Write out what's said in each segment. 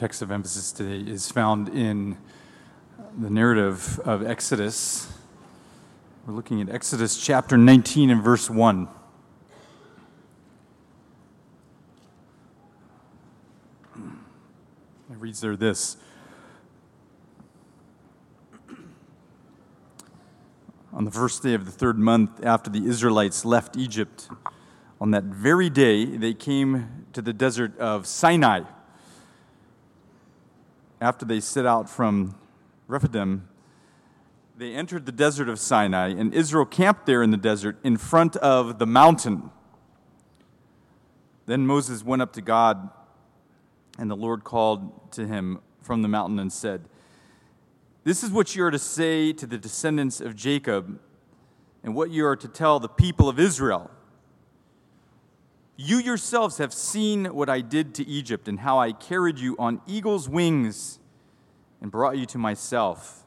text of emphasis today is found in the narrative of Exodus. We're looking at Exodus chapter 19 and verse 1. It reads there this On the first day of the third month after the Israelites left Egypt, on that very day they came to the desert of Sinai after they set out from Rephidim, they entered the desert of Sinai, and Israel camped there in the desert in front of the mountain. Then Moses went up to God, and the Lord called to him from the mountain and said, This is what you are to say to the descendants of Jacob, and what you are to tell the people of Israel. You yourselves have seen what I did to Egypt and how I carried you on eagle's wings and brought you to myself.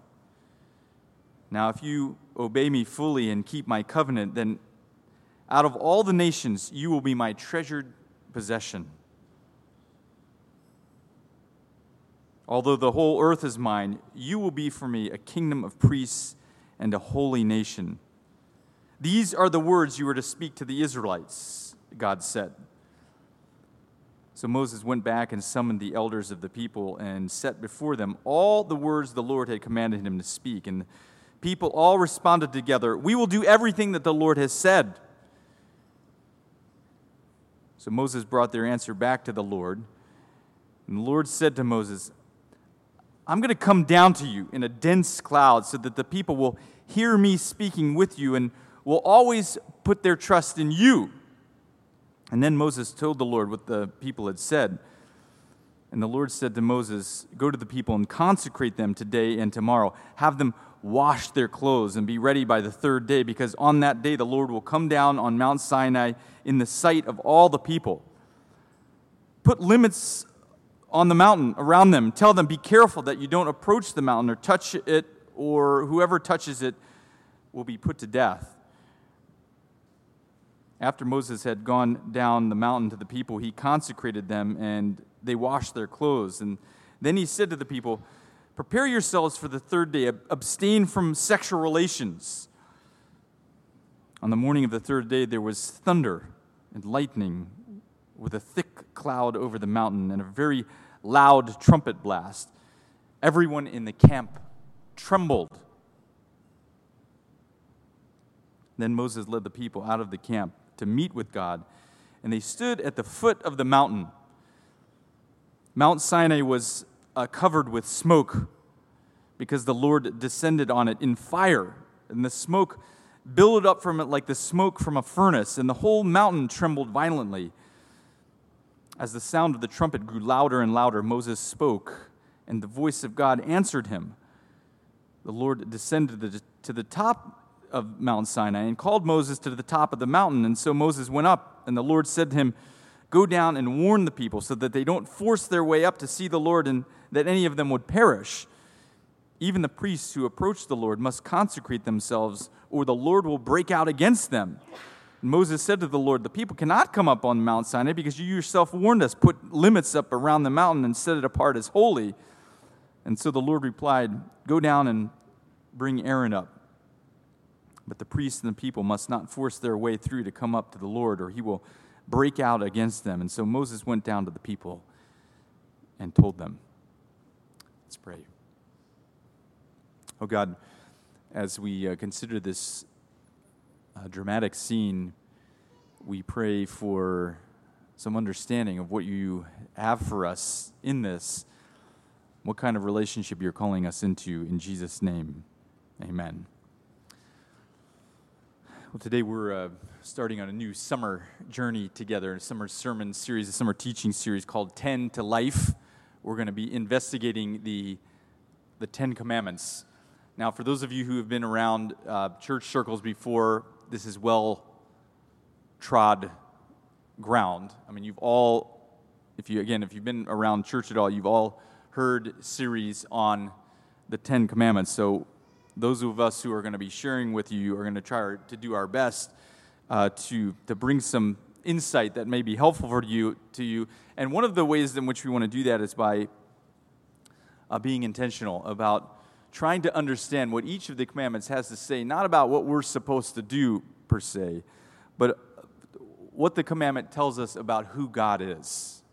Now, if you obey me fully and keep my covenant, then out of all the nations you will be my treasured possession. Although the whole earth is mine, you will be for me a kingdom of priests and a holy nation. These are the words you were to speak to the Israelites God said. So Moses went back and summoned the elders of the people and set before them all the words the Lord had commanded him to speak. And people all responded together, We will do everything that the Lord has said. So Moses brought their answer back to the Lord. And the Lord said to Moses, I'm going to come down to you in a dense cloud so that the people will hear me speaking with you and will always put their trust in you. And then Moses told the Lord what the people had said. And the Lord said to Moses, Go to the people and consecrate them today and tomorrow. Have them wash their clothes and be ready by the third day, because on that day the Lord will come down on Mount Sinai in the sight of all the people. Put limits on the mountain around them. Tell them, Be careful that you don't approach the mountain or touch it, or whoever touches it will be put to death. After Moses had gone down the mountain to the people, he consecrated them and they washed their clothes. And then he said to the people, Prepare yourselves for the third day, abstain from sexual relations. On the morning of the third day, there was thunder and lightning with a thick cloud over the mountain and a very loud trumpet blast. Everyone in the camp trembled. Then Moses led the people out of the camp to meet with God. And they stood at the foot of the mountain. Mount Sinai was uh, covered with smoke because the Lord descended on it in fire. And the smoke billowed up from it like the smoke from a furnace, and the whole mountain trembled violently. As the sound of the trumpet grew louder and louder, Moses spoke, and the voice of God answered him. The Lord descended to the top of Mount Sinai and called Moses to the top of the mountain. And so Moses went up, and the Lord said to him, Go down and warn the people so that they don't force their way up to see the Lord and that any of them would perish. Even the priests who approach the Lord must consecrate themselves, or the Lord will break out against them. And Moses said to the Lord, The people cannot come up on Mount Sinai because you yourself warned us, put limits up around the mountain and set it apart as holy. And so the Lord replied, Go down and bring Aaron up. But the priests and the people must not force their way through to come up to the Lord, or he will break out against them. And so Moses went down to the people and told them. Let's pray. Oh God, as we uh, consider this uh, dramatic scene, we pray for some understanding of what you have for us in this, what kind of relationship you're calling us into. In Jesus' name, amen. Well, today we're uh, starting on a new summer journey together, a summer sermon series, a summer teaching series called 10 to Life. We're going to be investigating the, the Ten Commandments. Now, for those of you who have been around uh, church circles before, this is well trod ground. I mean, you've all, if you, again, if you've been around church at all, you've all heard series on the Ten Commandments. So those of us who are going to be sharing with you are going to try to do our best uh, to, to bring some insight that may be helpful for you to you. And one of the ways in which we want to do that is by uh, being intentional about trying to understand what each of the commandments has to say, not about what we're supposed to do per se, but what the commandment tells us about who God is.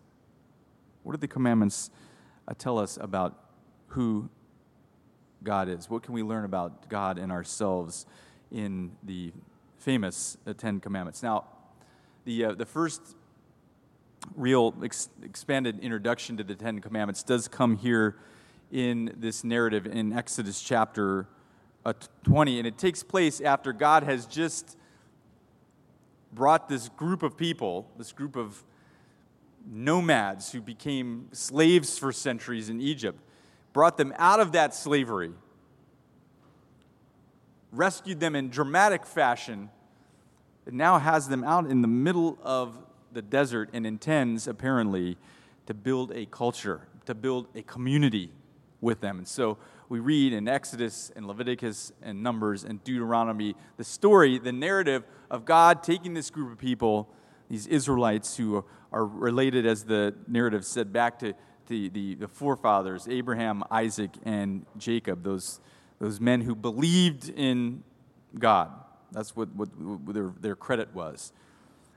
What do the commandments uh, tell us about who God is? What can we learn about God and ourselves in the famous uh, Ten Commandments? Now, the, uh, the first real ex- expanded introduction to the Ten Commandments does come here in this narrative in Exodus chapter uh, 20, and it takes place after God has just brought this group of people, this group of nomads who became slaves for centuries in Egypt, brought them out of that slavery, rescued them in dramatic fashion, and now has them out in the middle of the desert and intends, apparently, to build a culture, to build a community with them. And so we read in Exodus and Leviticus and Numbers and Deuteronomy the story, the narrative of God taking this group of people, these Israelites who are related, as the narrative said, back to the, the, the forefathers, Abraham, Isaac, and Jacob, those, those men who believed in God. That's what, what, what their, their credit was.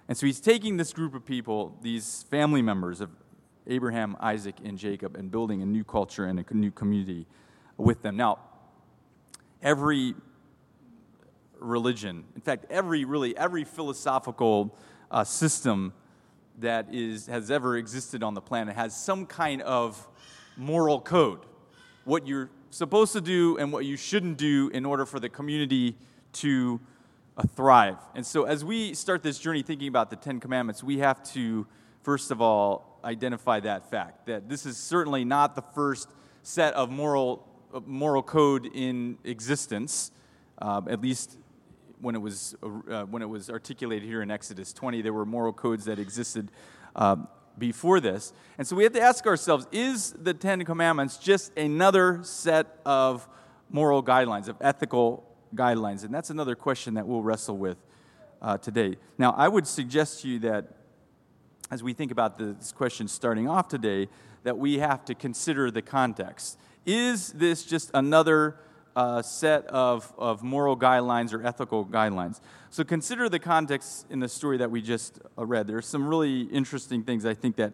And so he's taking this group of people, these family members of Abraham, Isaac, and Jacob, and building a new culture and a new community with them. Now, every religion, in fact, every really every philosophical uh, system that is has ever existed on the planet has some kind of moral code, what you're supposed to do and what you shouldn't do in order for the community to uh, thrive. And so, as we start this journey thinking about the Ten Commandments, we have to first of all identify that fact that this is certainly not the first set of moral moral code in existence, uh, at least when it was uh, when it was articulated here in Exodus 20. There were moral codes that existed uh, before this, and so we have to ask ourselves: Is the Ten Commandments just another set of moral guidelines, of ethical guidelines? And that's another question that we'll wrestle with uh, today. Now, I would suggest to you that as we think about this question starting off today, that we have to consider the context. Is this just another set of, of moral guidelines or ethical guidelines? So consider the context in the story that we just uh, read. There are some really interesting things I think that,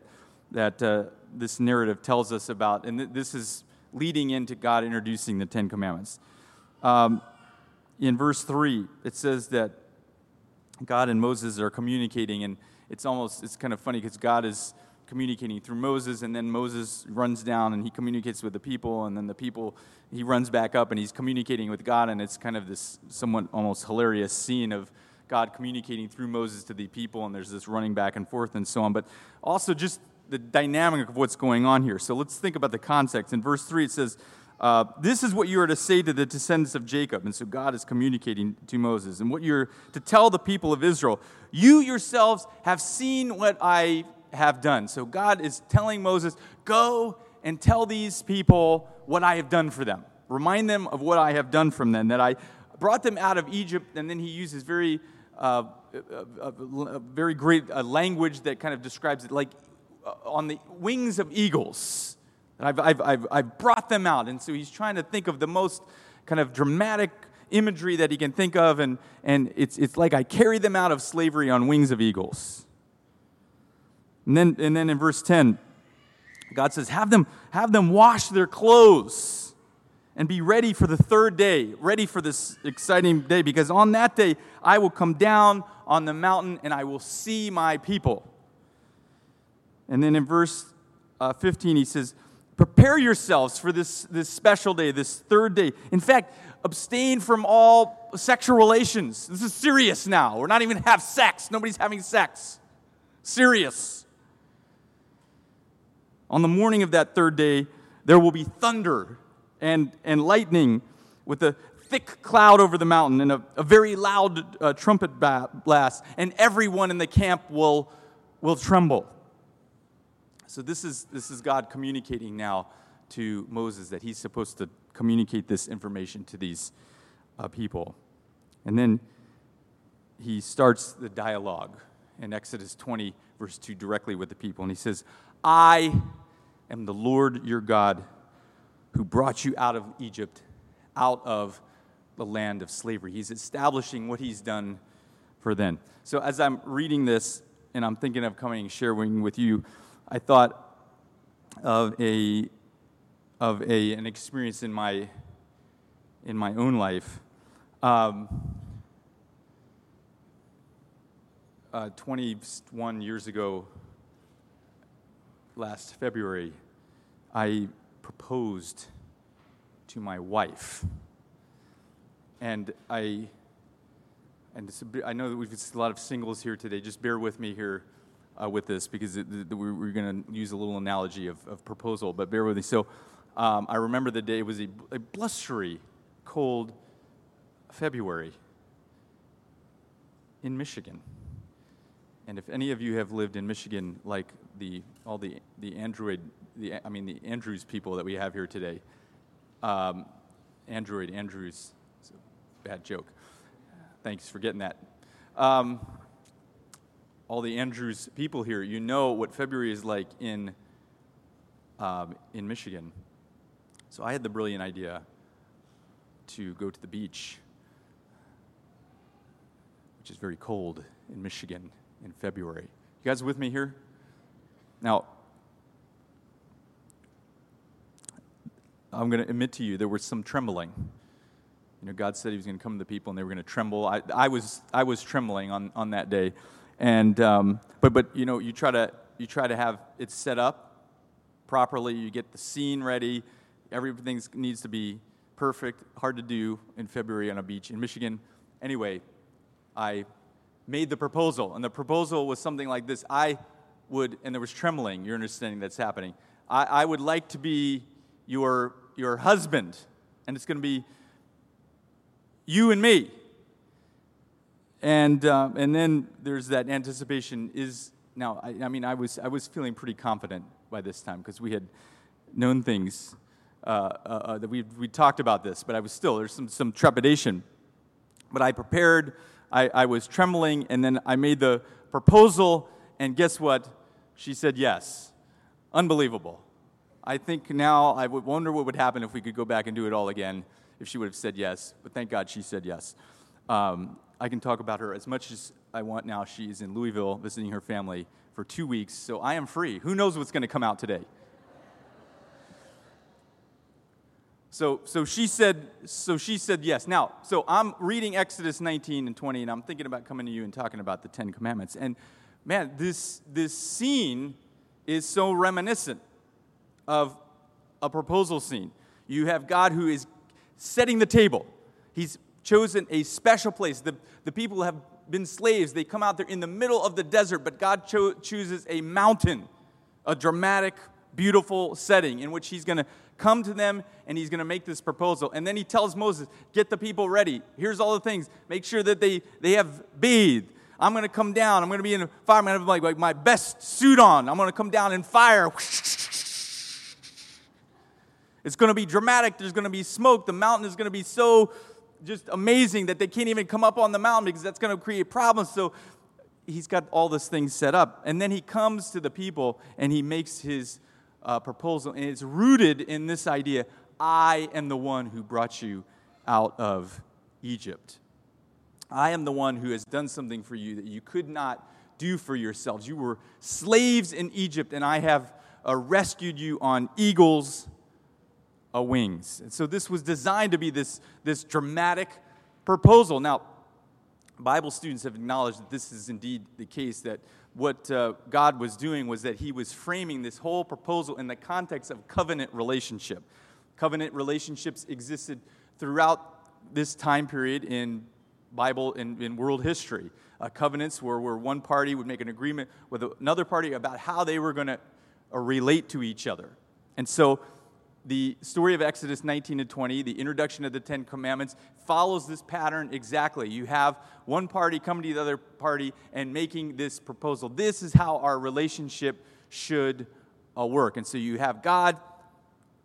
that uh, this narrative tells us about, and th- this is leading into God introducing the Ten Commandments. Um, in verse 3, it says that God and Moses are communicating, and it's almost, it's kind of funny because God is communicating through Moses, and then Moses runs down and he communicates with the people, and then the people, he runs back up and he's communicating with God, and it's kind of this somewhat almost hilarious scene of God communicating through Moses to the people, and there's this running back and forth and so on. But also just the dynamic of what's going on here. So let's think about the context. In verse 3, it says, uh, This is what you are to say to the descendants of Jacob. And so God is communicating to Moses. And what you're to tell the people of Israel, you yourselves have seen what I have done. So God is telling Moses, Go and tell these people what I have done for them. Remind them of what I have done from them, that I brought them out of Egypt. And then he uses very, uh, a, a, a very great uh, language that kind of describes it like uh, on the wings of eagles. I've, I've, I've, I've brought them out. And so he's trying to think of the most kind of dramatic imagery that he can think of. And, and it's, it's like I carry them out of slavery on wings of eagles. And then, and then in verse 10, God says, have them, have them wash their clothes and be ready for the third day, ready for this exciting day, because on that day I will come down on the mountain and I will see my people. And then in verse uh, 15, he says, Prepare yourselves for this, this special day, this third day. In fact, abstain from all sexual relations. This is serious now. We're not even have sex. Nobody's having sex. Serious. On the morning of that third day, there will be thunder and, and lightning with a thick cloud over the mountain and a, a very loud uh, trumpet blast, and everyone in the camp will, will tremble. So this is, this is God communicating now to Moses that he's supposed to communicate this information to these uh, people. And then he starts the dialogue in Exodus 20, verse 2, directly with the people. And he says, I am the Lord your God who brought you out of Egypt, out of the land of slavery. He's establishing what he's done for then. So as I'm reading this and I'm thinking of coming and sharing with you, I thought of a of a an experience in my in my own life. Um, uh, 21 years ago, last February, I proposed to my wife. And I, and I know that we've got a lot of singles here today. Just bear with me here uh, with this because it, we're, we're going to use a little analogy of, of, proposal, but bear with me. So um, I remember the day, it was a, a blustery, cold February in Michigan. And if any of you have lived in Michigan, like the all the the Android, the I mean the Andrews people that we have here today, um, Android Andrews, it's a bad joke. Thanks for getting that. Um, all the Andrews people here, you know what February is like in um, in Michigan. So I had the brilliant idea to go to the beach, which is very cold in Michigan in February. You guys with me here? Now, I'm going to admit to you there was some trembling. You know, God said He was going to come to the people and they were going to tremble. I, I, was, I was trembling on, on that day. And, um, but, but, you know, you try, to, you try to have it set up properly, you get the scene ready, everything needs to be perfect. Hard to do in February on a beach in Michigan. Anyway, I made the proposal, and the proposal was something like this I would, and there was trembling, you're understanding that's happening. I, I would like to be your, your husband, and it's going to be you and me. And, uh, and then there's that anticipation is now I, I, mean I was, I was feeling pretty confident by this time because we had known things uh, uh, uh that we we talked about this but i was still there's some, some trepidation but i prepared I, I was trembling, and then I made the proposal, and guess what? She said yes. Unbelievable. I think now I would wonder what would happen if we could go back and do it all again, if she would have said yes. But thank God she said yes. Um, I can talk about her as much as I want now. She's in Louisville visiting her family for two weeks, so I am free. Who knows what's going to come out today? So, so she said, so she said yes. Now, so I'm reading Exodus 19 and 20, and I'm thinking about coming to you and talking about the Ten Commandments. And man, this this scene is so reminiscent of a proposal scene. You have God who is setting the table. He's chosen a special place. The, the people have been slaves. They come out there in the middle of the desert, but God cho- chooses a mountain, a dramatic, beautiful setting in which He's going to come to them and he's going to make this proposal. And then he tells Moses, Get the people ready. Here's all the things. Make sure that they, they have bathed. I'm going to come down. I'm going to be in a fire. I'm like, like my best suit on. I'm going to come down in fire. It's going to be dramatic. There's going to be smoke. The mountain is going to be so just amazing that they can't even come up on the mountain because that's going to create problems. So he's got all this thing set up. And then he comes to the people and he makes his uh, proposal, and it's rooted in this idea I am the one who brought you out of Egypt. I am the one who has done something for you that you could not do for yourselves. You were slaves in Egypt, and I have uh, rescued you on eagles' uh, wings. And so this was designed to be this, this dramatic proposal. Now, Bible students have acknowledged that this is indeed the case, that what uh, God was doing was that He was framing this whole proposal in the context of covenant relationship. Covenant relationships existed throughout this time period in Bible in, in world history. Uh, covenants were where one party would make an agreement with another party about how they were going to uh, relate to each other. And so the story of Exodus 19 to 20, the introduction of the Ten Commandments, follows this pattern exactly. You have one party coming to the other party and making this proposal. This is how our relationship should uh, work. And so you have God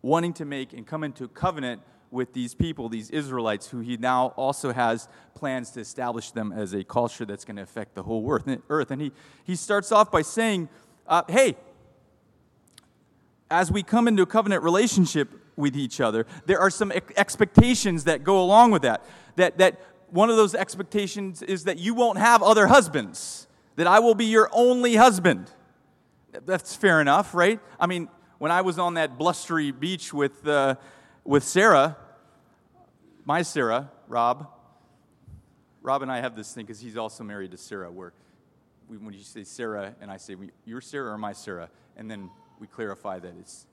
wanting to make and come into covenant with these people, these Israelites, who he now also has plans to establish them as a culture that's going to affect the whole earth. And he, he starts off by saying, uh, Hey, as we come into a covenant relationship, with each other, there are some expectations that go along with that. That, that one of those expectations is that you won't have other husbands, that I will be your only husband. That's fair enough, right? I mean, when I was on that blustery beach with, uh, with Sarah, my Sarah, Rob, Rob and I have this thing because he's also married to Sarah, where we, when you say Sarah and I say, You're Sarah or my Sarah? And then we clarify that it's.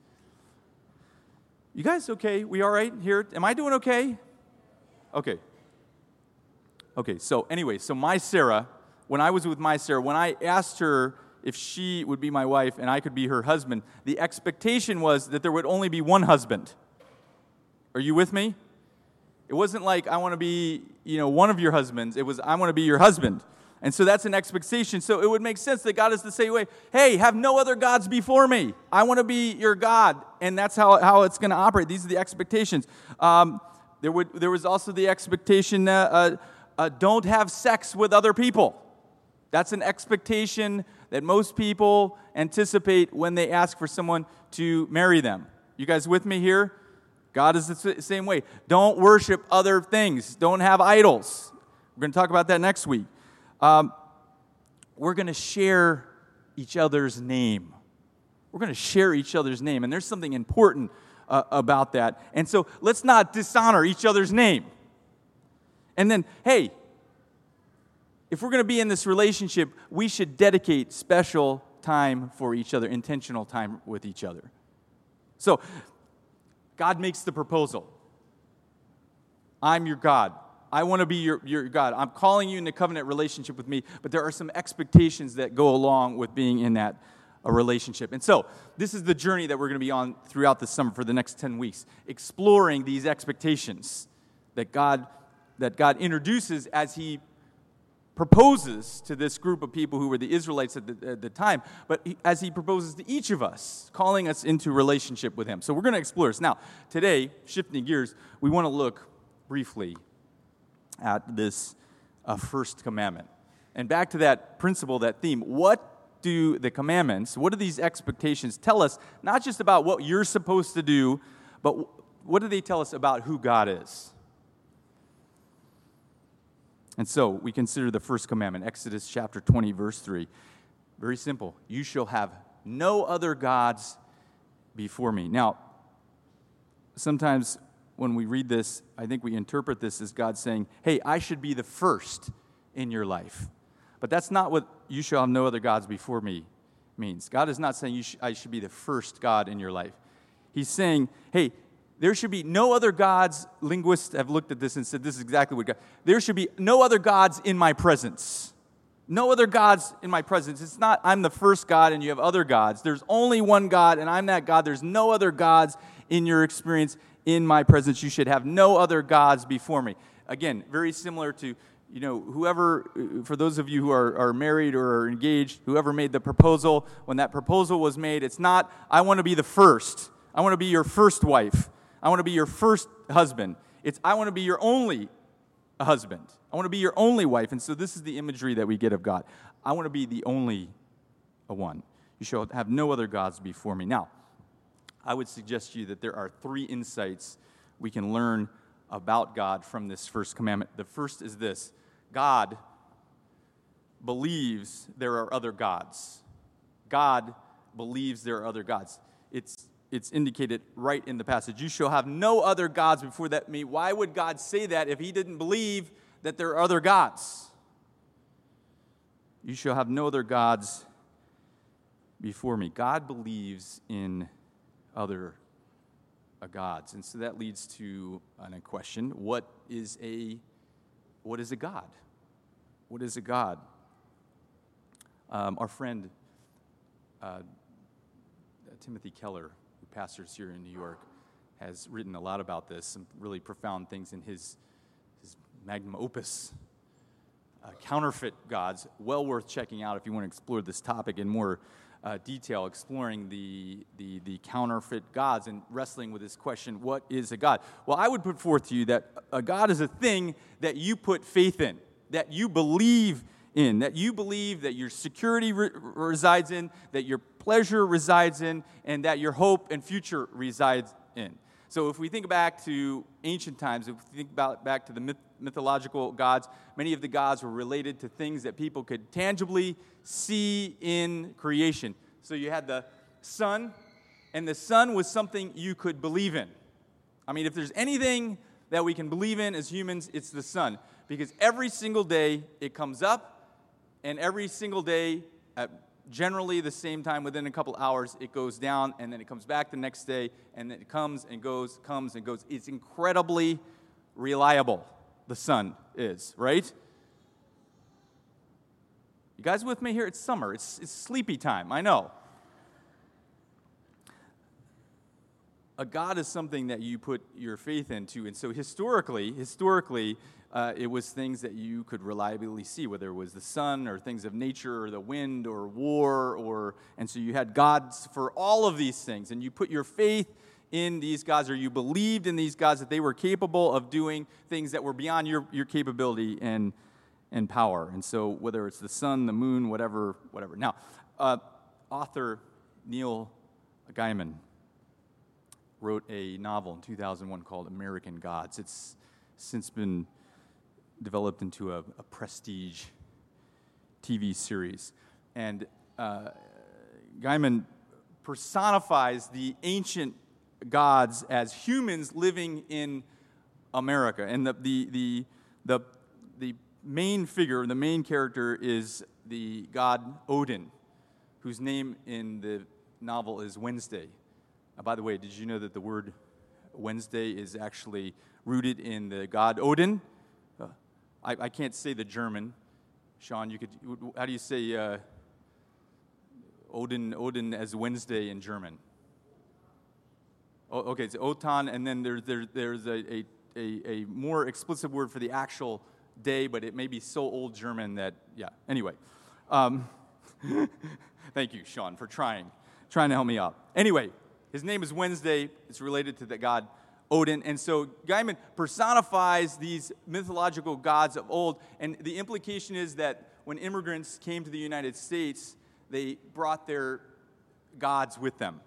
You guys okay? We all right here? Am I doing okay? Okay. Okay, so anyway, so my Sarah, when I was with my Sarah, when I asked her if she would be my wife and I could be her husband, the expectation was that there would only be one husband. Are you with me? It wasn't like I want to be, you know, one of your husbands. It was I want to be your husband. And so that's an expectation. So it would make sense that God is the same way. hey, have no other gods before me. I want to be your God. And that's how, how it's going to operate. These are the expectations. Um, there, would, there was also the expectation that uh, uh, don't have sex with other people. That's an expectation that most people anticipate when they ask for someone to marry them. You guys with me here? God is the same way. Don't worship other things, don't have idols. We're going to talk about that next week. Um, we're going to share each other's name. We're going to share each other's name. And there's something important uh, about that. And so let's not dishonor each other's name. And then, hey, if we're going to be in this relationship, we should dedicate special time for each other, intentional time with each other. So, God makes the proposal I'm your God. I want to be your, your God. I'm calling you into covenant relationship with me, but there are some expectations that go along with being in that a relationship. And so, this is the journey that we're going to be on throughout the summer for the next 10 weeks, exploring these expectations that God that God introduces as he proposes to this group of people who were the Israelites at the, at the time, but he, as he proposes to each of us, calling us into relationship with him. So we're going to explore this. Now, today, shifting gears, we want to look briefly at this uh, first commandment. And back to that principle, that theme. What do the commandments, what do these expectations tell us, not just about what you're supposed to do, but what do they tell us about who God is? And so we consider the first commandment, Exodus chapter 20, verse 3. Very simple. You shall have no other gods before me. Now, sometimes when we read this, I think we interpret this as God saying, Hey, I should be the first in your life. But that's not what you shall have no other gods before me means. God is not saying sh- I should be the first God in your life. He's saying, Hey, there should be no other gods. Linguists have looked at this and said this is exactly what God. There should be no other gods in my presence. No other gods in my presence. It's not I'm the first God and you have other gods. There's only one God and I'm that God. There's no other gods in your experience in my presence. You should have no other gods before me. Again, very similar to, you know, whoever, uh, for those of you who are, are married or are engaged, whoever made the proposal, when that proposal was made, it's not, I want to be the first. I want to be your first wife. I want to be your first husband. It's, I want to be your only husband. I want to be your only wife. And so this is the imagery that we get of God. I want to be the only one. You shall have no other gods before me. Now, I would suggest to you that there are three insights we can learn about God from this first commandment. The first is this God believes there are other gods. God believes there are other gods. It's, it's indicated right in the passage. You shall have no other gods before that me. Why would God say that if he didn't believe that there are other gods? You shall have no other gods before me. God believes in other gods. And so that leads to a question what is a what is a god? What is a god? Um, our friend uh, Timothy Keller, pastors here in New York, has written a lot about this, some really profound things in his, his magnum opus. Uh, counterfeit gods, well worth checking out if you want to explore this topic in more uh, detail, exploring the, the, the counterfeit gods and wrestling with this question what is a God? Well, I would put forth to you that a God is a thing that you put faith in, that you believe in, that you believe that your security re- resides in, that your pleasure resides in, and that your hope and future resides in. So if we think back to ancient times, if we think about back to the myth, mythological gods, many of the gods were related to things that people could tangibly see in creation. So you had the sun, and the sun was something you could believe in. I mean, if there's anything that we can believe in as humans, it's the sun. Because every single day it comes up, and every single day at generally the same time within a couple hours it goes down and then it comes back the next day and then it comes and goes comes and goes. It's incredibly reliable the sun is right? You guys with me here? It's summer. It's, it's sleepy time i know a god is something that you put your faith into and so historically historically uh, it was things that you could reliably see, whether it was the sun or things of nature or the wind or war, or and so you had gods for all of these things, and you put your faith in these gods, or you believed in these gods that they were capable of doing things that were beyond your, your capability and and power. And so whether it's the sun, the moon, whatever, whatever. Now, uh, author Neil Gaiman wrote a novel in 2001 called American Gods. It's since been developed into a, a prestige TV series. And uh, Gaiman personifies the ancient gods as humans living in America. And the, the, the, the, the main figure, the main character is the god Odin, whose name in the novel is Wednesday. Uh, by the way, did you know that the word Wednesday is actually rooted in the god Odin? I, I can't say the German. Sean, you could. How do you say uh, Odin? Odin as Wednesday in German. Oh, okay, it's Otan, and then there's there, there's a, a, a, a more explicit word for the actual day, but it may be so old German that yeah. Anyway, um, thank you, Sean, for trying trying to help me out. Anyway, his name is Wednesday. It's related to the god Odin. And so Gaiman personifies these mythological gods of old. And the implication is that when immigrants came to the United States, they brought their gods with them.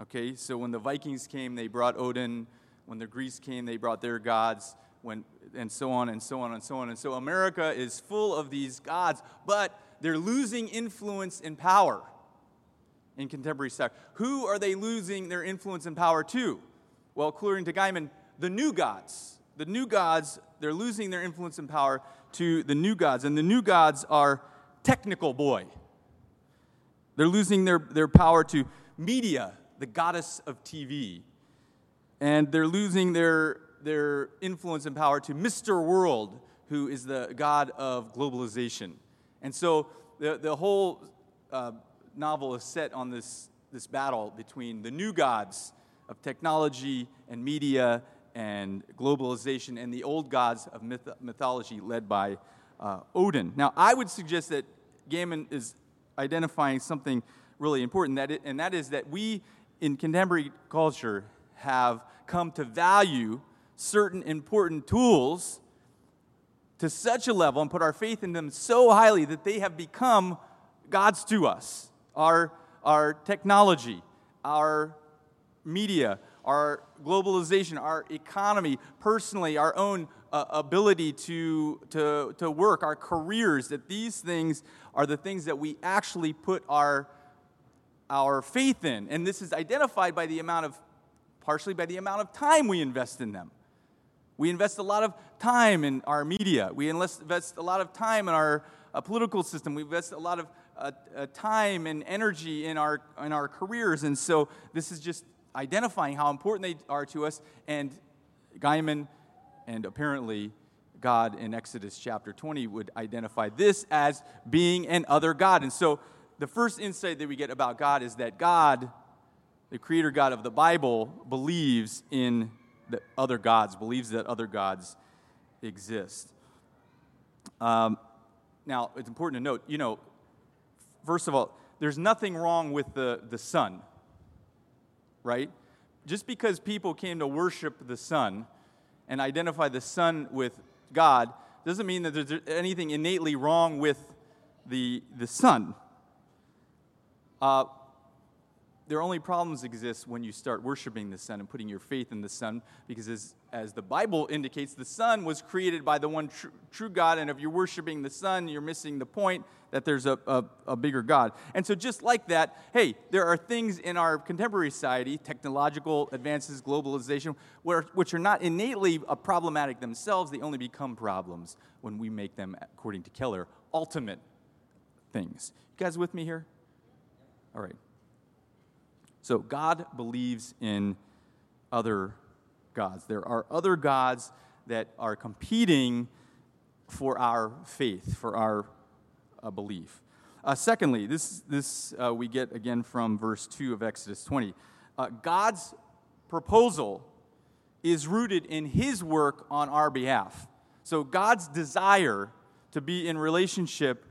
Okay, so when the Vikings came, they brought Odin. When the Greeks came, they brought their gods. When, and so on and so on and so on. And so America is full of these gods, but they're losing influence and power in contemporary society. Who are they losing their influence and power to? Well, according to Gaiman, the new gods. The new gods, they're losing their influence and power to the new gods. And the new gods are technical boy. They're losing their, their power to media, the goddess of TV. And they're losing their, their influence and power to Mr. World, who is the god of globalization. And so the, the whole uh, novel is set on this, this battle between the new gods of technology and media and globalization and the old gods of myth- mythology led by uh, Odin. Now, I would suggest that Gaiman is identifying something really important, that it, and that is that we in contemporary culture have come to value certain important tools to such a level and put our faith in them so highly that they have become gods to us. Our, our technology, our media, our globalization, our economy, personally, our own uh, ability to, to, to work, our careers, that these things are the things that we actually put our, our faith in. And this is identified by the amount of, partially by the amount of time we invest in them. We invest a lot of time in our media. We invest a lot of time in our uh, political system. We invest a lot of uh, uh, time and energy in our, in our careers. And so this is just identifying how important they are to us. And Gaiman and apparently God in Exodus chapter 20 would identify this as being an other God. And so the first insight that we get about God is that God, the creator God of the Bible, believes in the other gods, believes that other gods exist. Um, now, it's important to note, you know, first of all, there's nothing wrong with the, the sun right? Just because people came to worship the sun and identify the sun with God doesn't mean that there's anything innately wrong with the, the sun. Uh, their only problems exist when you start worshiping the sun and putting your faith in the sun, because as, as the Bible indicates, the sun was created by the one tr- true God, and if you're worshiping the sun, you're missing the point that there's a, a, a, bigger God. And so, just like that, hey, there are things in our contemporary society, technological advances, globalization, where, which are not innately problematic themselves, they only become problems when we make them, according to Keller, ultimate things. You guys with me here? All right. So God believes in other gods. There are other gods that are competing for our faith, for our uh, belief. Uh, secondly, this, this uh, we get again from verse 2 of Exodus 20. Uh, God's proposal is rooted in his work on our behalf. So God's desire to be in relationship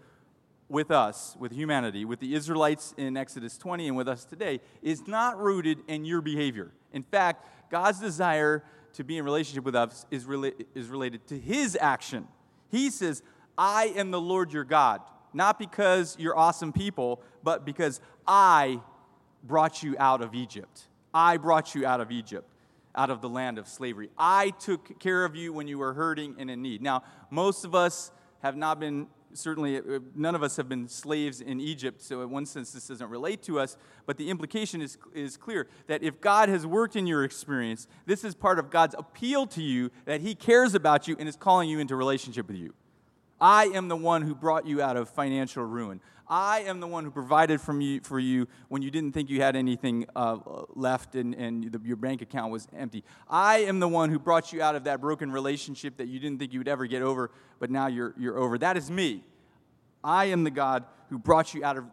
with us, with humanity, with the Israelites in Exodus 20 and with us today, is not rooted in your behavior. In fact, God's desire to be in relationship with us is, rela- is related to his action. He says, I am the Lord your God, not because you're awesome people, but because I brought you out of Egypt. I brought you out of Egypt, out of the land of slavery. I took care of you when you were hurting and in need. Now, most of us have not been certainly uh, none of us have been slaves in Egypt, so in one sense this doesn't relate to us, but the implication is, is clear that if God has worked in your experience, this is part of God's appeal to you that He cares about you and is calling you into relationship with you. I am the one who brought you out of financial ruin. I am the one who provided from you, for you when you didn't think you had anything uh, left and, and the, your bank account was empty. I am the one who brought you out of that broken relationship that you didn't think you would ever get over, but now you're, you're over. That is me. I am the God who brought you out of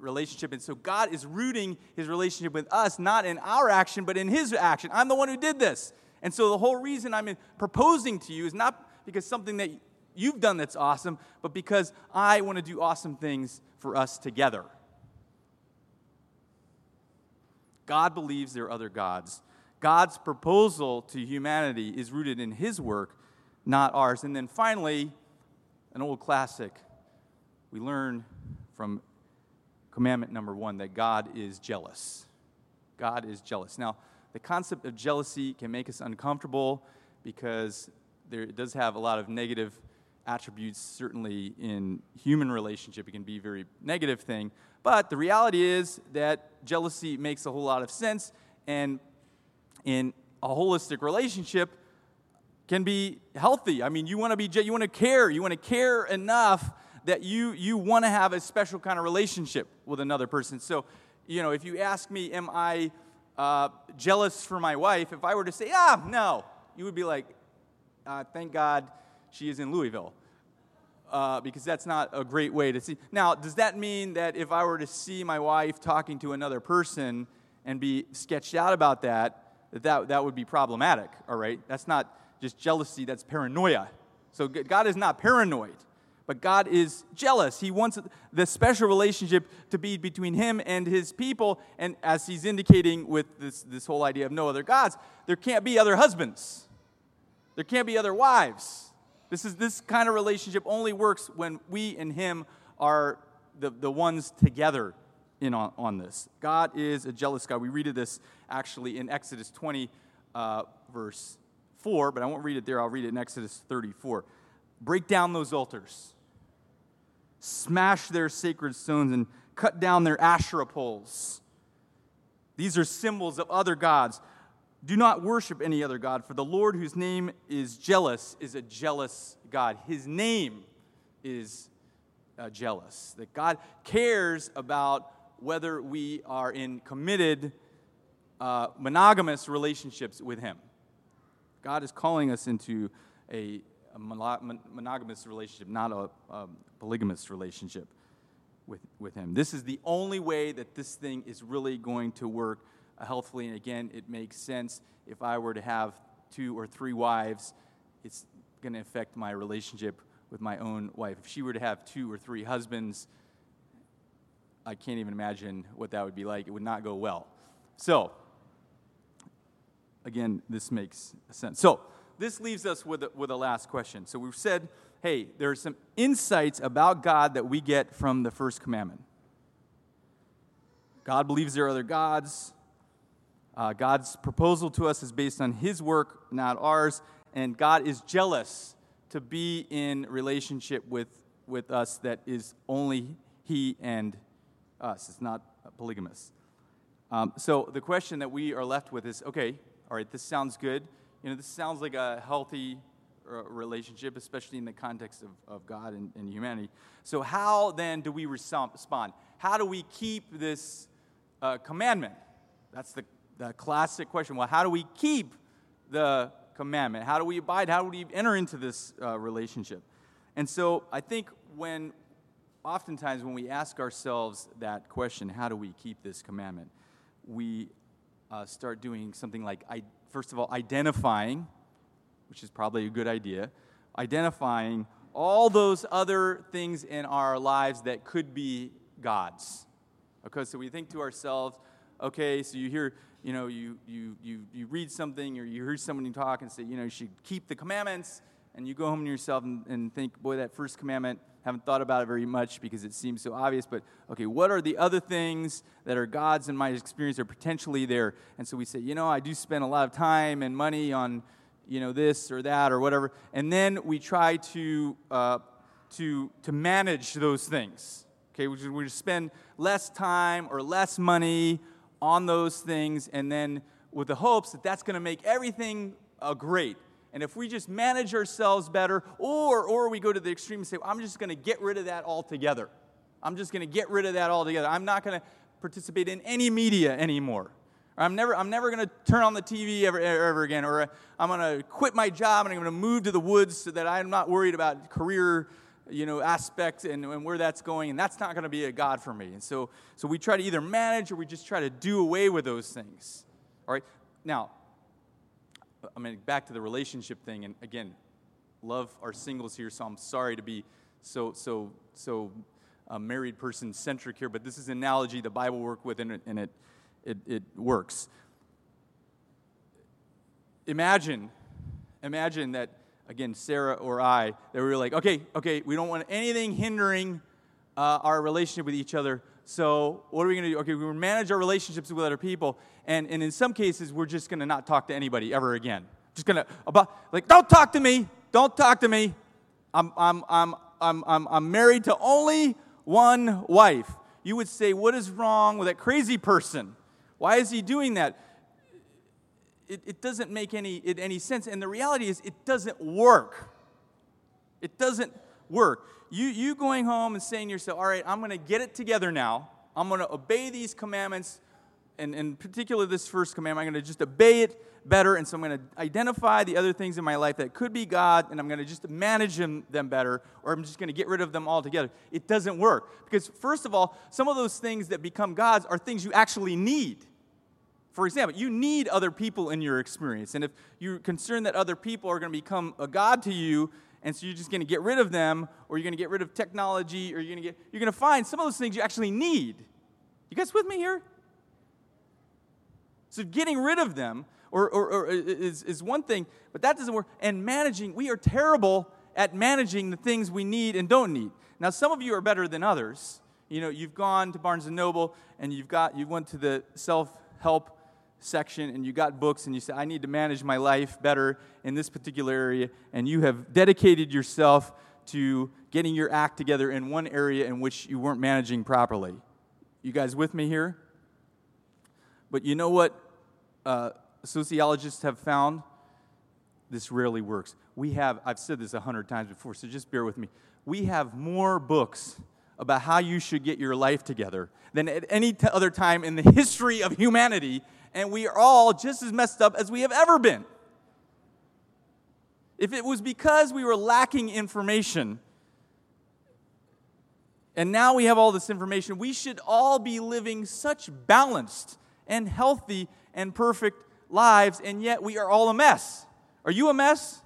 relationship. And so God is rooting his relationship with us, not in our action, but in his action. I'm the one who did this. And so the whole reason I'm proposing to you is not because something that you've done that's awesome, but because I want to do awesome things for us together. God believes there are other gods. God's proposal to humanity is rooted in his work, not ours. And then finally, an old classic, we learn from commandment number one that God is jealous. God is jealous. Now, the concept of jealousy can make us uncomfortable because there, it does have a lot of negative attributes, certainly in human relationship. It can be a very negative thing. But the reality is that jealousy makes a whole lot of sense, and in a holistic relationship can be healthy. I mean, you want to be you want to care, you want to care enough that you you want to have a special kind of relationship with another person. So, you know, if you ask me, am I uh, jealous for my wife? If I were to say, ah, no, you would be like, uh, thank God she is in Louisville. Uh, because that's not a great way to see. Now, does that mean that if I were to see my wife talking to another person and be sketched out about that, that that, that would be problematic, all right? That's not just jealousy, that's paranoia. So God is not paranoid, but God is jealous. He wants the special relationship to be between him and his people. And as he's indicating with this, this whole idea of no other gods, there can't be other husbands, there can't be other wives this, is, this kind of relationship only works when we and Him are the, the ones together in on, on this. God is a jealous God. We read of this actually in Exodus 20, uh, verse 4, but I won't read it there. I'll read it in Exodus 34. Break down those altars, smash their sacred stones, and cut down their Asherah poles. These are symbols of other gods. Do not worship any other God, for the Lord, whose name is jealous, is a jealous God. His name is uh, jealous. That God cares about whether we are in committed uh, monogamous relationships with Him. God is calling us into a, a monogamous relationship, not a, a polygamous relationship with, with Him. This is the only way that this thing is really going to work Uh, healthfully. And again, it makes sense if I were to have two or three wives, it's going to affect my relationship with my own wife. If she were to have two or three husbands, I can't even imagine what that would be like. It would not go well. So, again, this makes sense. So, this leaves us with a, with a last question. So, we've said, hey, there are some insights about God that we get from the first commandment. God believes there are other gods. Uh, God's proposal to us is based on His work, not ours. And God is jealous to be in relationship with, with us that is only He and us. It's not polygamous. Um, so the question that we are left with is okay, all right, this sounds good. You know, this sounds like a healthy uh, relationship, especially in the context of, of God and, and humanity. So, how then do we respond? How do we keep this uh, commandment? That's the the classic question well, how do we keep the commandment? How do we abide? How do we enter into this uh, relationship? And so I think when, oftentimes, when we ask ourselves that question, how do we keep this commandment? We uh, start doing something like, I, first of all, identifying, which is probably a good idea, identifying all those other things in our lives that could be gods. Okay, so we think to ourselves, okay, so you hear you know, you, you, you, you read something or you hear somebody talk and say, you know, you should keep the commandments, and you go home to yourself and, and think, boy, that first commandment, haven't thought about it very much because it seems so obvious, but okay, what are the other things that are gods in my experience are potentially there? And so we say, you know, I do spend a lot of time and money on, you know, this or that or whatever. And then we try to, uh, to, to manage those things. Okay, we we just spend less time or less money on those things, and then with the hopes that that's going to make everything uh, great. And if we just manage ourselves better, or, or we go to the extreme and say, I'm just going to get rid of that altogether. I'm just going to get rid of that altogether. I'm not going to participate in any media anymore. Or I'm never, I'm never going to turn on the TV ever, ever again. Or I'm going to quit my job and I'm going to move to the woods so that I'm not worried about career you know, aspect and, and where that's going, and that's not going to be a God for me. And so, so we try to either manage or we just try to do away with those things. All right? Now, I mean, back to the relationship thing, and again, love our singles here, so I'm sorry to be so, so, so uh, married person centric here, but this is an analogy the Bible work with, and it, and it, it, it works. Imagine, imagine that again, Sarah or I, that we were like, okay, okay, we don't want anything hindering uh, our relationship with each other. So what are we going to do? Okay, we're gonna manage our relationships with other people, and, and in some cases, we're just going to not talk to anybody ever again. Just going to like, don't talk to me, don't talk to me. I'm I'm I'm I'm I'm, I'm married to only one wife. You would say, what is wrong with that crazy person? Why is he doing that? It, it doesn't make any, it, any sense. And the reality is, it doesn't work. It doesn't work. You, you going home and saying to yourself, all right, I'm going to get it together now. I'm going to obey these commandments, and in particular, this first commandment, I'm going to just obey it better. And so I'm going to identify the other things in my life that could be God, and I'm going to just manage them, them better, or I'm just going to get rid of them altogether. It doesn't work. Because, first of all, some of those things that become gods are things you actually need. For example, you need other people in your experience. And if you're concerned that other people are going to become a God to you, and so you're just going to get rid of them, or you're going to get rid of technology, or you're going to get, you're going to find some of those things you actually need. You guys with me here? So getting rid of them or, or, or is, is one thing, but that doesn't work. And managing, we are terrible at managing the things we need and don't need. Now, some of you are better than others. You know, you've gone to Barnes and Noble and you've got you went to the self-help section and you got books and you say, I need to manage my life better in this particular area, and you have dedicated yourself to getting your act together in one area in which you weren't managing properly. You guys with me here? But you know what uh, sociologists have found? This rarely works. We have, I've said this a hundred times before, so just bear with me. We have more books about how you should get your life together than at any t- other time in the history of humanity and we are all just as messed up as we have ever been. If it was because we were lacking information, and now we have all this information, we should all be living such balanced and healthy and perfect lives, and yet we are all a mess. Are you a mess?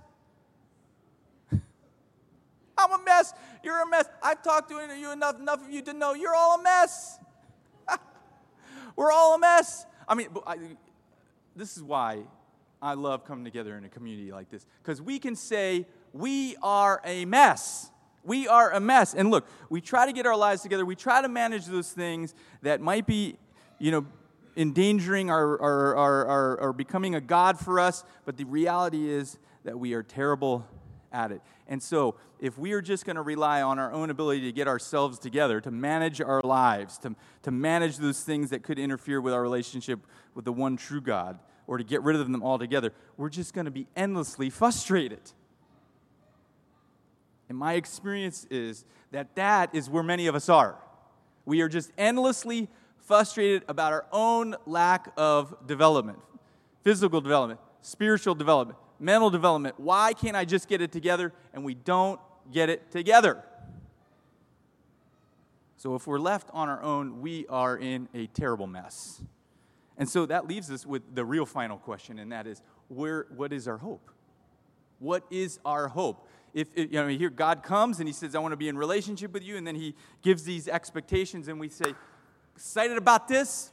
I'm a mess. You're a mess. I've talked to you enough, enough of you to know you're all a mess. We're all a mess. I mean, I, this is why I love coming together in a community like this, because we can say, we are a mess. We are a mess. And look, we try to get our lives together. We try to manage those things that might be, you know, endangering our, our becoming a God for us, but the reality is that we are terrible at it. And so, if we are just going to rely on our own ability to get ourselves together, to manage our lives, to, to manage those things that could interfere with our relationship with the one true God, or to get rid of them altogether, we're just going to be endlessly frustrated. And my experience is that that is where many of us are. We are just endlessly frustrated about our own lack of development physical development, spiritual development, mental development. Why can't I just get it together? And we don't get it together. So if we're left on our own, we are in a terrible mess. And so that leaves us with the real final question, and that is where, what is our hope? What is our hope? If you know, here God comes and He says, I want to be in relationship with you, and then He gives these expectations, and we say, excited about this?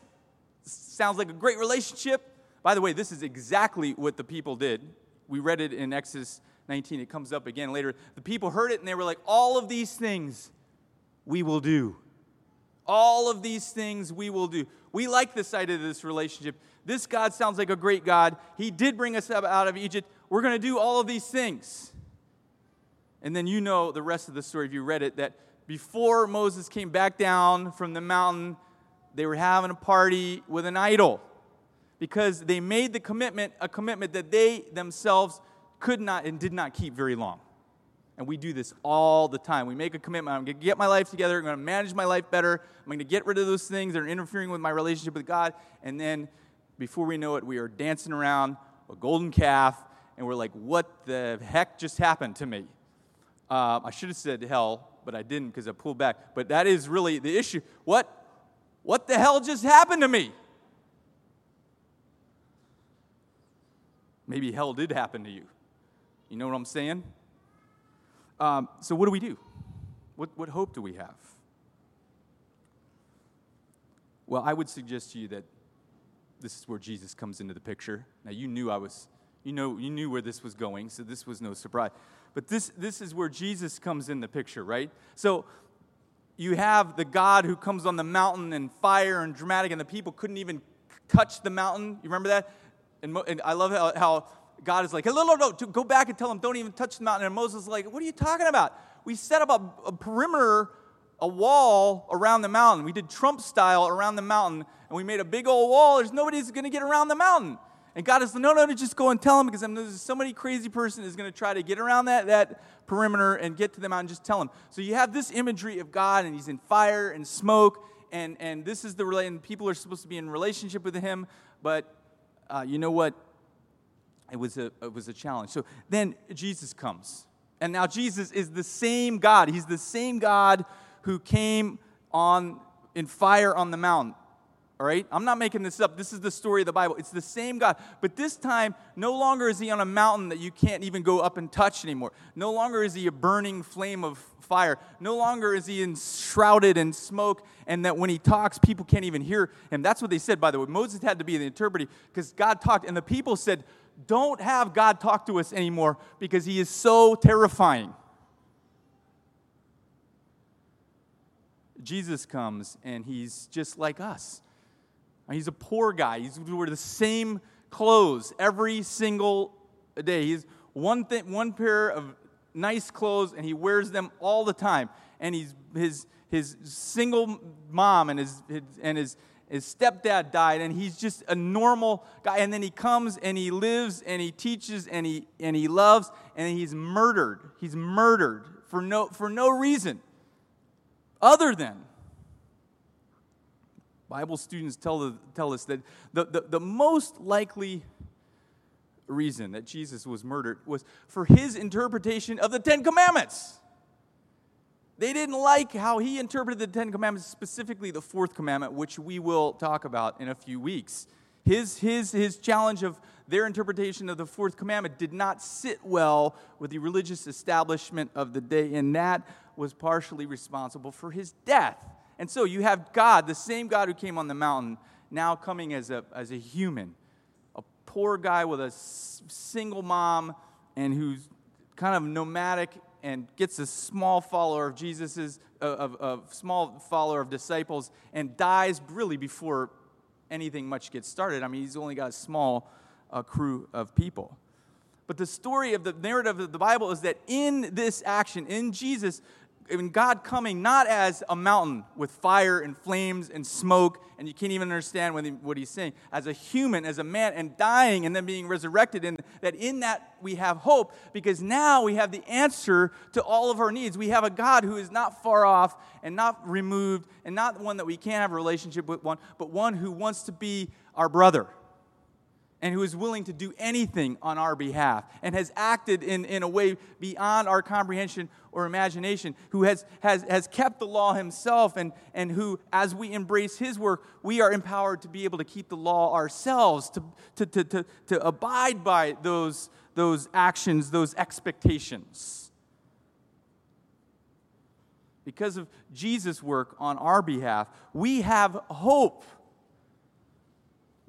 Sounds like a great relationship. By the way, this is exactly what the people did we read it in Exodus 19. It comes up again later. The people heard it and they were like, All of these things we will do. All of these things we will do. We like the side of this relationship. This God sounds like a great God. He did bring us out of Egypt. We're going to do all of these things. And then you know the rest of the story if you read it that before Moses came back down from the mountain, they were having a party with an idol because they made the commitment a commitment that they themselves could not and did not keep very long. And we do this all the time. We make a commitment. I'm going to get my life together. I'm going to manage my life better. I'm going to get rid of those things that are interfering with my relationship with God. And then before we know it, we are dancing around a golden calf. And we're like, what the heck just happened to me? Uh, I should have said hell, but I didn't because I pulled back. But that is really the issue. What, what the hell just happened to me? Maybe hell did happen to you. You know what I'm saying? Um, so, what do we do? What, what hope do we have? Well, I would suggest to you that this is where Jesus comes into the picture. Now, you knew I was, you know, you knew where this was going, so this was no surprise. But this, this is where Jesus comes in the picture, right? So, you have the God who comes on the mountain and fire and dramatic, and the people couldn't even touch the mountain. You remember that? And, Mo, and I love how, how God is like, no, no, no, go back and tell them, don't even touch the mountain. And Moses is like, what are you talking about? We set up a, a perimeter, a wall around the mountain. We did Trump style around the mountain, and we made a big old wall. There's nobody's going to get around the mountain. And God is, like, no, no, no, just go and tell them because there's somebody crazy person is going to try to get around that, that perimeter and get to the mountain. Just tell them. So you have this imagery of God, and he's in fire and smoke, and, and this is the and people are supposed to be in relationship with him, but uh, you know what? It was, a, it was a challenge. So then Jesus comes. And now Jesus is the same God. He's the same God who came on in fire on the mountain. All right? I'm not making this up. This is the story of the Bible. It's the same God. But this time, no longer is he on a mountain that you can't even go up and touch anymore. No longer is he a burning flame of fire. No longer is he enshrouded in smoke, and that when he talks, people can't even hear him. That's what they said, by the way. Moses had to be the interpreter because God talked, and the people said, Don't have God talk to us anymore because he is so terrifying. Jesus comes, and he's just like us. He's a poor guy. He's wear the same clothes every single day. He's one, thing, one pair of nice clothes, and he wears them all the time. And he's, his, his single mom and, his, his, and his, his stepdad died, and he's just a normal guy. And then he comes and he lives and he teaches and he, and he loves, and he's murdered. He's murdered for no, for no reason other than Bible students tell, tell us that the, the, the most likely reason that Jesus was murdered was for his interpretation of the Ten Commandments. They didn't like how he interpreted the Ten Commandments, specifically the fourth commandment, which we will talk about in a few weeks. His, his, his challenge of their interpretation of the fourth commandment did not sit well with the religious establishment of the day, and that was partially responsible for his death. And so you have God, the same God who came on the mountain, now coming as a, as a human, a poor guy with a s- single mom and who's kind of nomadic and gets a small follower of Jesus's, of, of small follower of disciples and dies really before anything much gets started. I mean, he's only got a small uh, crew of people. But the story of the narrative of the Bible is that in this action, in Jesus, in God coming not as a mountain with fire and flames and smoke, and you can't even understand what, he, what he's saying, as a human, as a man, and dying and then being resurrected, and that in that we have hope because now we have the answer to all of our needs. We have a God who is not far off and not removed, and not one that we can't have a relationship with one, but one who wants to be our brother and who is willing to do anything on our behalf and has acted in, in a way beyond our comprehension or imagination, who has, has, has kept the law himself, and, and who, as we embrace his work, we are empowered to be able to keep the law ourselves, to, to, to, to, to abide by those, those actions, those expectations. Because of Jesus' work on our behalf, we have hope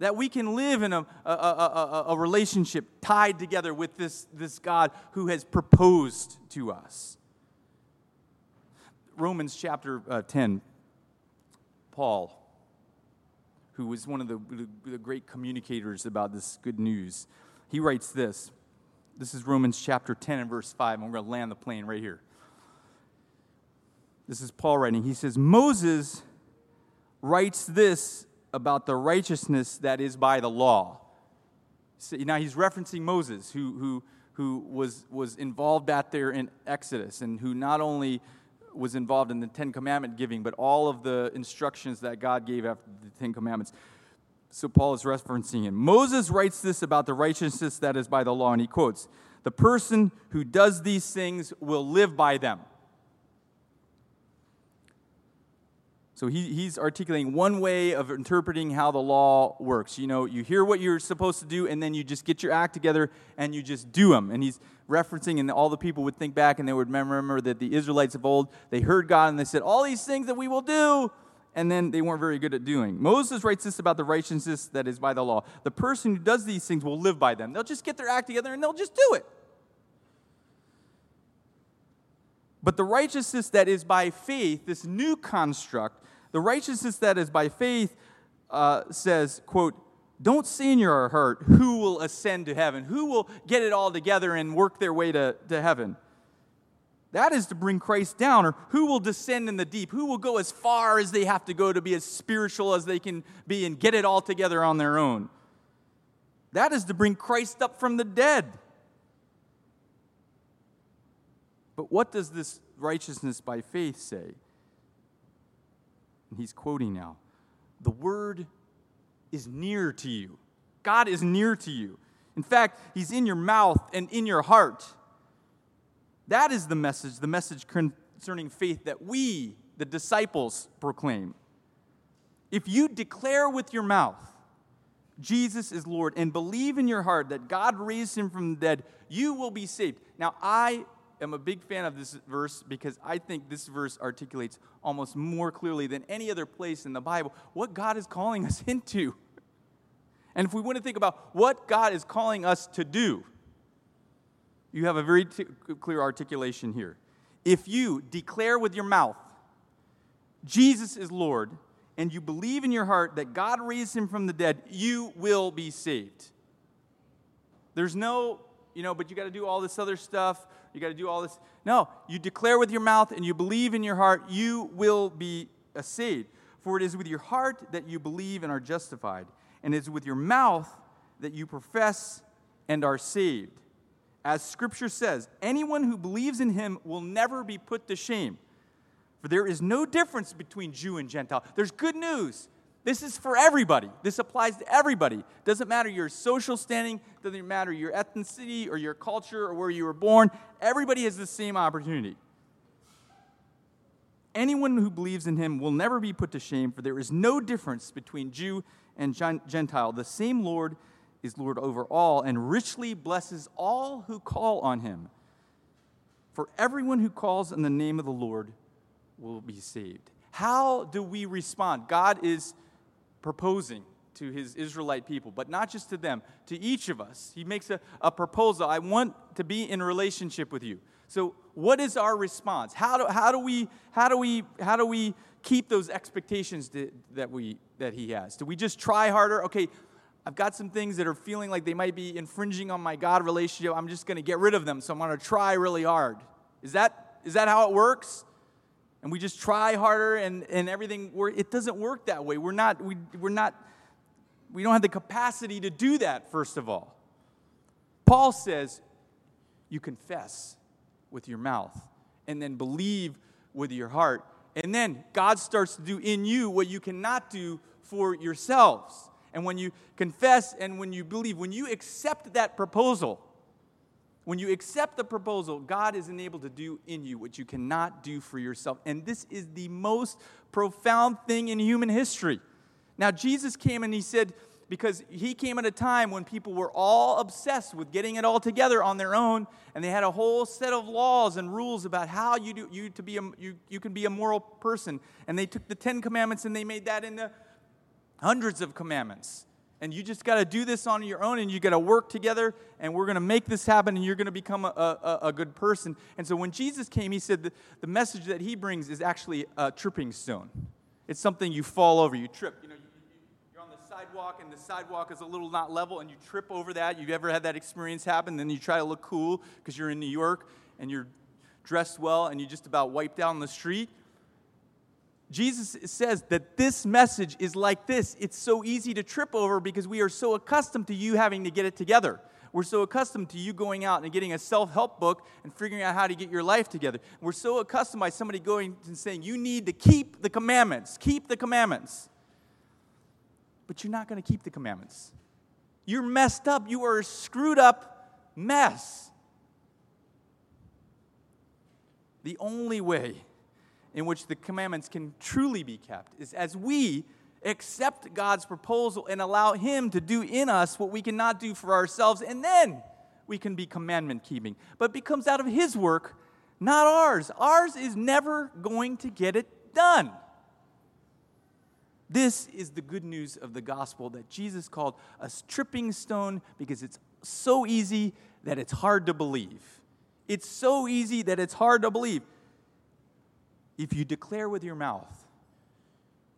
that we can live in a, a, a, a, relationship tied together with this, this God who has proposed to us. Romans chapter uh, 10, Paul, who was one of the, the, great communicators about this good news, he writes this. This is Romans chapter 10 and verse 5, and we're going to land the plane right here. This is Paul writing. He says, Moses writes this about the righteousness that is by the law. Now he's referencing Moses, who, who, who was, was involved back there in Exodus, and who not only was involved in the Ten Commandment giving, but all of the instructions that God gave after the Ten Commandments. So Paul is referencing him. Moses writes this about the righteousness that is by the law, and he quotes, The person who does these things will live by them. So he, he's articulating one way of interpreting how the law works. You know, you hear what you're supposed to do, and then you just get your act together and you just do them. And he's referencing, and all the people would think back and they would remember that the Israelites of old, they heard God and they said, All these things that we will do, and then they weren't very good at doing. Moses writes this about the righteousness that is by the law. The person who does these things will live by them. They'll just get their act together and they'll just do it. But the righteousness that is by faith, this new construct, the righteousness that is by faith uh, says, quote, don't say in your heart who will ascend to heaven, who will get it all together and work their way to, to heaven. That is to bring Christ down, or who will descend in the deep? Who will go as far as they have to go to be as spiritual as they can be and get it all together on their own? That is to bring Christ up from the dead. But what does this righteousness by faith say? He's quoting now The word is near to you. God is near to you. In fact, he's in your mouth and in your heart. That is the message, the message concerning faith that we, the disciples, proclaim. If you declare with your mouth, Jesus is Lord, and believe in your heart that God raised him from the dead, you will be saved. Now, I am a big fan of this verse because I think this verse articulates almost more clearly than any other place in the Bible what God is calling us into. And if we want to think about what God is calling us to do, you have a very t- clear articulation here. If you declare with your mouth, Jesus is Lord, and you believe in your heart that God raised him from the dead, you will be saved. There's no, you know, but you got to do all this other stuff you got to do all this. No, you declare with your mouth and you believe in your heart, you will be saved. For it is with your heart that you believe and are justified, and it is with your mouth that you profess and are saved. As Scripture says, anyone who believes in him will never be put to shame. For there is no difference between Jew and Gentile. There's good news. This is for everybody. This applies to everybody. Doesn't matter your social standing, doesn't matter your ethnicity or your culture or where you were born. Everybody has the same opportunity. Anyone who believes in him will never be put to shame, for there is no difference between Jew and Gentile. The same Lord is Lord over all and richly blesses all who call on him. For everyone who calls in the name of the Lord will be saved. How do we respond? God is proposing to his Israelite people, but not just to them, to each of us. He makes a, a proposal I want to be in relationship with you. So, what is our response? How do, how do, we, how do, we, how do we keep those expectations that, that, we, that He has? Do we just try harder? Okay, I've got some things that are feeling like they might be infringing on my God relationship. I'm just going to get rid of them, so I'm going to try really hard. Is that, is that how it works? And we just try harder and, and everything, it doesn't work that way. We're not, we, we're not, we don't have the capacity to do that, first of all. Paul says, you confess with your mouth and then believe with your heart. And then God starts to do in you what you cannot do for yourselves. And when you confess and when you believe, when you accept that proposal, when you accept the proposal, God is enabled to do in you what you cannot do for yourself. And this is the most profound thing in human history. Now, Jesus came and he said, because he came at a time when people were all obsessed with getting it all together on their own and they had a whole set of laws and rules about how you do you to be a, you, you can be a moral person and they took the 10 commandments and they made that into hundreds of commandments and you just got to do this on your own and you got to work together and we're going to make this happen and you're going to become a, a, a, good person and so when jesus came he said the, the message that he brings is actually a tripping stone it's something you fall over you trip you know you you're on the sidewalk and the sidewalk is a little not level and you trip over that. You've ever had that experience happen? Then you try to look cool because you're in New York and you're dressed well and you just about wipe down the street. Jesus says that this message is like this. It's so easy to trip over because we are so accustomed to you having to get it together. We're so accustomed to you going out and getting a self help book and figuring out how to get your life together. We're so accustomed by somebody going and saying, You need to keep the commandments. Keep the commandments but you're not going to keep the commandments. You're messed up. You are a screwed up mess. The only way in which the commandments can truly be kept is as we accept God's proposal and allow Him to do in us what we cannot do for ourselves, and then we can be commandment keeping. But it comes out of His work, not ours. Ours is never going to get it done. This is the good news of the gospel that Jesus called a tripping stone because it's so easy that it's hard to believe. It's so easy that it's hard to believe. If you declare with your mouth,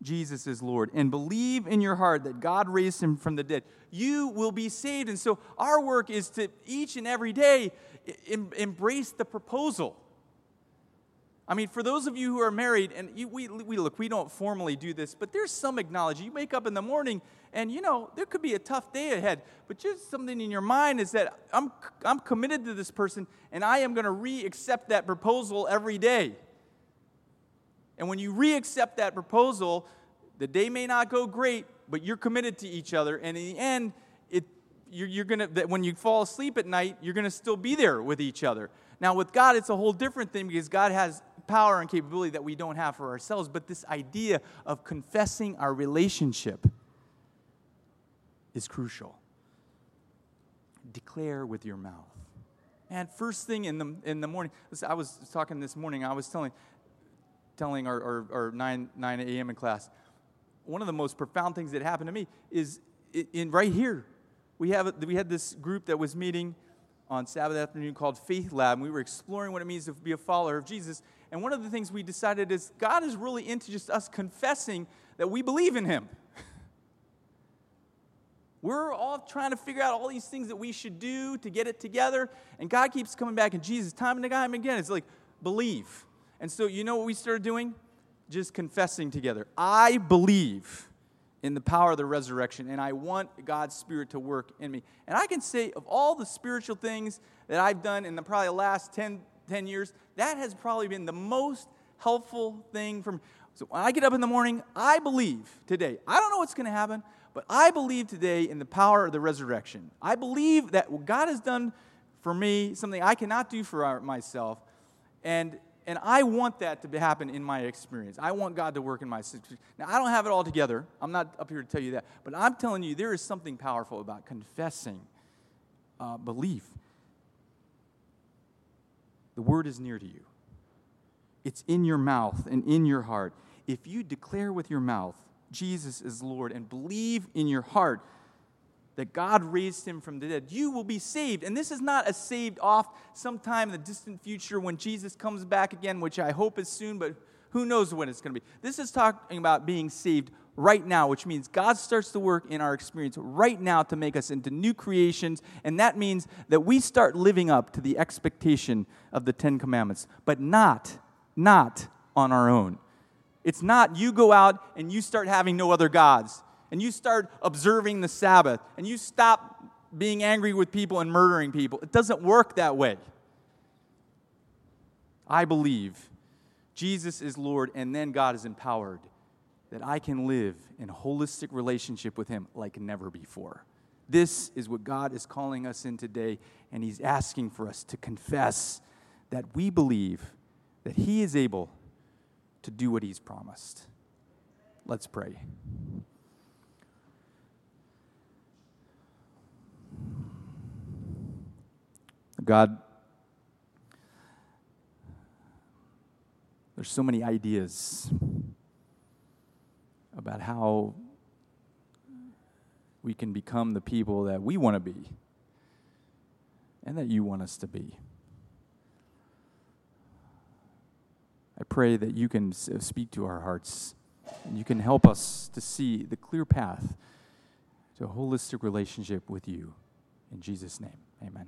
Jesus is Lord, and believe in your heart that God raised him from the dead, you will be saved. And so, our work is to each and every day embrace the proposal I mean, for those of you who are married, and you, we, we look, we don't formally do this, but there's some acknowledgement. You wake up in the morning, and you know, there could be a tough day ahead, but just something in your mind is that I'm, I'm committed to this person, and I am going to re accept that proposal every day. And when you re accept that proposal, the day may not go great, but you're committed to each other, and in the end, it, you're, you're gonna, when you fall asleep at night, you're going to still be there with each other. Now, with God, it's a whole different thing because God has power and capability that we don't have for ourselves, but this idea of confessing our relationship is crucial. Declare with your mouth. And first thing in the, in the morning, I was talking this morning, I was telling, telling our, our, our 9, 9 a.m. in class, one of the most profound things that happened to me is in, right here. We, have, we had this group that was meeting on Sabbath afternoon called Faith Lab, and we were exploring what it means to be a follower of Jesus. And one of the things we decided is God is really into just us confessing that we believe in Him. We're all trying to figure out all these things that we should do to get it together. And God keeps coming back, and Jesus, time and time again, it's like, believe. And so, you know what we started doing? Just confessing together. I believe in the power of the resurrection, and I want God's Spirit to work in me. And I can say, of all the spiritual things that I've done in the probably the last 10, 10 years, that has probably been the most helpful thing for me. So when I get up in the morning, I believe today. I don't know what's going to happen, but I believe today in the power of the resurrection. I believe that what God has done for me, something I cannot do for myself, and and I want that to happen in my experience. I want God to work in my situation. Now, I don't have it all together. I'm not up here to tell you that. But I'm telling you, there is something powerful about confessing uh, belief. The word is near to you, it's in your mouth and in your heart. If you declare with your mouth, Jesus is Lord, and believe in your heart that God raised him from the dead. You will be saved. And this is not a saved off sometime in the distant future when Jesus comes back again, which I hope is soon, but who knows when it's going to be. This is talking about being saved right now, which means God starts to work in our experience right now to make us into new creations. And that means that we start living up to the expectation of the Ten Commandments, but not, not on our own. It's not you go out and you start having no other gods and you start observing the Sabbath and you stop being angry with people and murdering people. It doesn't work that way. I believe Jesus is Lord and then God is empowered that I can live in holistic relationship with Him like never before. This is what God is calling us in today, and He's asking for us to confess that we believe that He is able to do what He's promised. Let's pray. God, there's so many ideas about how we can become the people that we want to be and that you want us to be. I pray that you can uh, speak to our hearts and you can help us to see the clear path to a holistic relationship with you. In Jesus' name, amen.